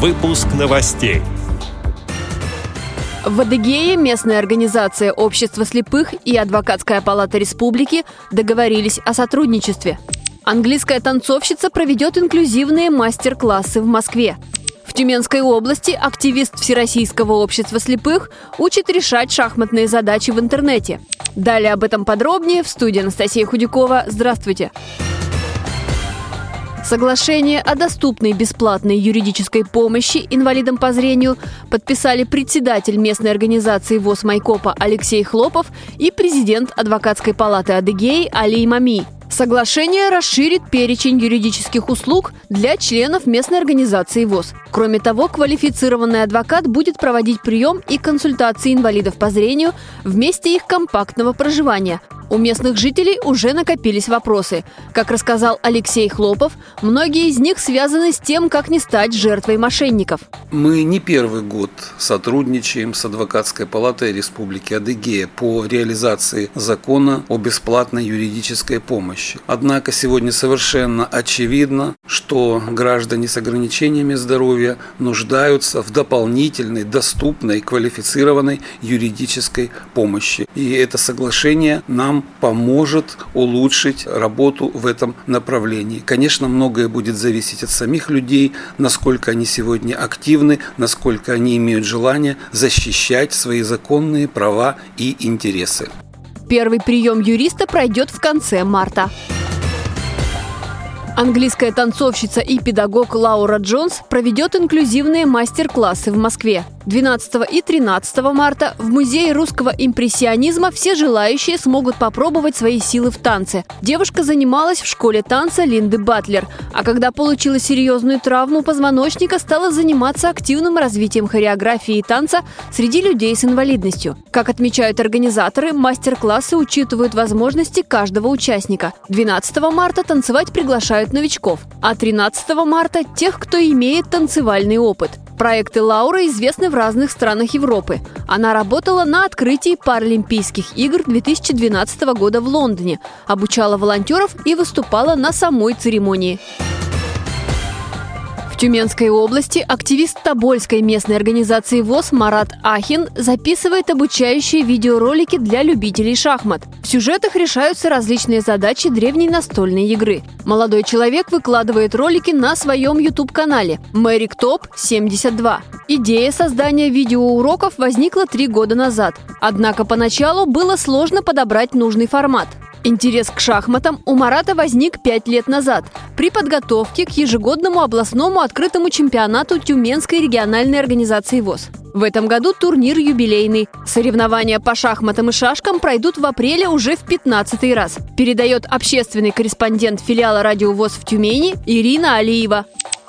Выпуск новостей. В Адыгее местная организация Общества слепых и Адвокатская палата республики договорились о сотрудничестве. Английская танцовщица проведет инклюзивные мастер-классы в Москве. В Тюменской области активист Всероссийского общества слепых учит решать шахматные задачи в интернете. Далее об этом подробнее в студии Анастасия Худякова. Здравствуйте! Соглашение о доступной бесплатной юридической помощи инвалидам по зрению подписали председатель местной организации ВОЗ Майкопа Алексей Хлопов и президент адвокатской палаты Адыгеи Алий Мами. Соглашение расширит перечень юридических услуг для членов местной организации ВОЗ. Кроме того, квалифицированный адвокат будет проводить прием и консультации инвалидов по зрению в месте их компактного проживания, у местных жителей уже накопились вопросы. Как рассказал Алексей Хлопов, многие из них связаны с тем, как не стать жертвой мошенников. Мы не первый год сотрудничаем с Адвокатской палатой Республики Адыгея по реализации закона о бесплатной юридической помощи. Однако сегодня совершенно очевидно, что граждане с ограничениями здоровья нуждаются в дополнительной, доступной, квалифицированной юридической помощи. И это соглашение нам поможет улучшить работу в этом направлении. Конечно, многое будет зависеть от самих людей, насколько они сегодня активны, насколько они имеют желание защищать свои законные права и интересы. Первый прием юриста пройдет в конце марта. Английская танцовщица и педагог Лаура Джонс проведет инклюзивные мастер-классы в Москве. 12 и 13 марта в Музее русского импрессионизма все желающие смогут попробовать свои силы в танце. Девушка занималась в школе танца Линды Батлер, а когда получила серьезную травму позвоночника, стала заниматься активным развитием хореографии и танца среди людей с инвалидностью. Как отмечают организаторы, мастер-классы учитывают возможности каждого участника. 12 марта танцевать приглашают новичков, а 13 марта – тех, кто имеет танцевальный опыт. Проекты Лауры известны в разных странах Европы. Она работала на открытии Паралимпийских игр 2012 года в Лондоне, обучала волонтеров и выступала на самой церемонии. Тюменской области активист Тобольской местной организации ВОЗ Марат Ахин записывает обучающие видеоролики для любителей шахмат. В сюжетах решаются различные задачи древней настольной игры. Молодой человек выкладывает ролики на своем YouTube-канале Мэрик Топ 72. Идея создания видеоуроков возникла три года назад. Однако поначалу было сложно подобрать нужный формат. Интерес к шахматам у Марата возник пять лет назад при подготовке к ежегодному областному открытому чемпионату Тюменской региональной организации ВОЗ. В этом году турнир юбилейный. Соревнования по шахматам и шашкам пройдут в апреле уже в 15 раз. Передает общественный корреспондент филиала «Радио ВОЗ» в Тюмени Ирина Алиева.